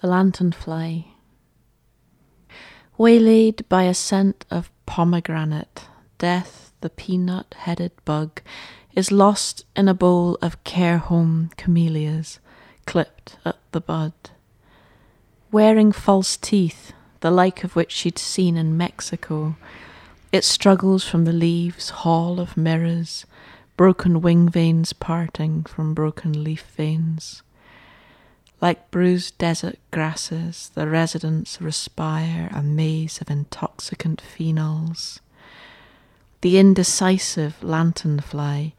The Lanternfly. Waylaid by a scent of pomegranate, death, the peanut headed bug, is lost in a bowl of care home camellias, clipped at the bud. Wearing false teeth, the like of which she'd seen in Mexico, it struggles from the leaves' hall of mirrors, broken wing veins parting from broken leaf veins. Like bruised desert grasses, the residents respire a maze of intoxicant phenols. The indecisive lanternfly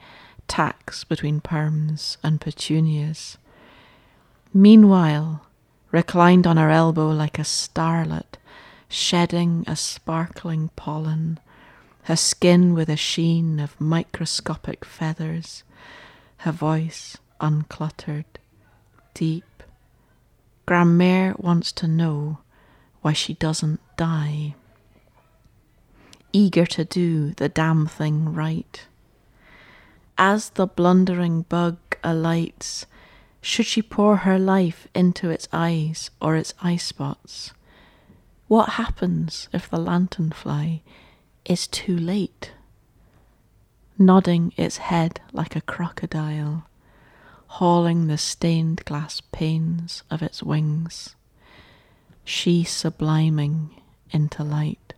tacks between perms and petunias. Meanwhile, reclined on her elbow like a starlet, shedding a sparkling pollen, her skin with a sheen of microscopic feathers, her voice uncluttered, deep Grandmère wants to know why she doesn't die. Eager to do the damn thing right. As the blundering bug alights, should she pour her life into its eyes or its eye spots? What happens if the lanternfly is too late? Nodding its head like a crocodile, hauling the stained glass panes of its wings, she subliming into light.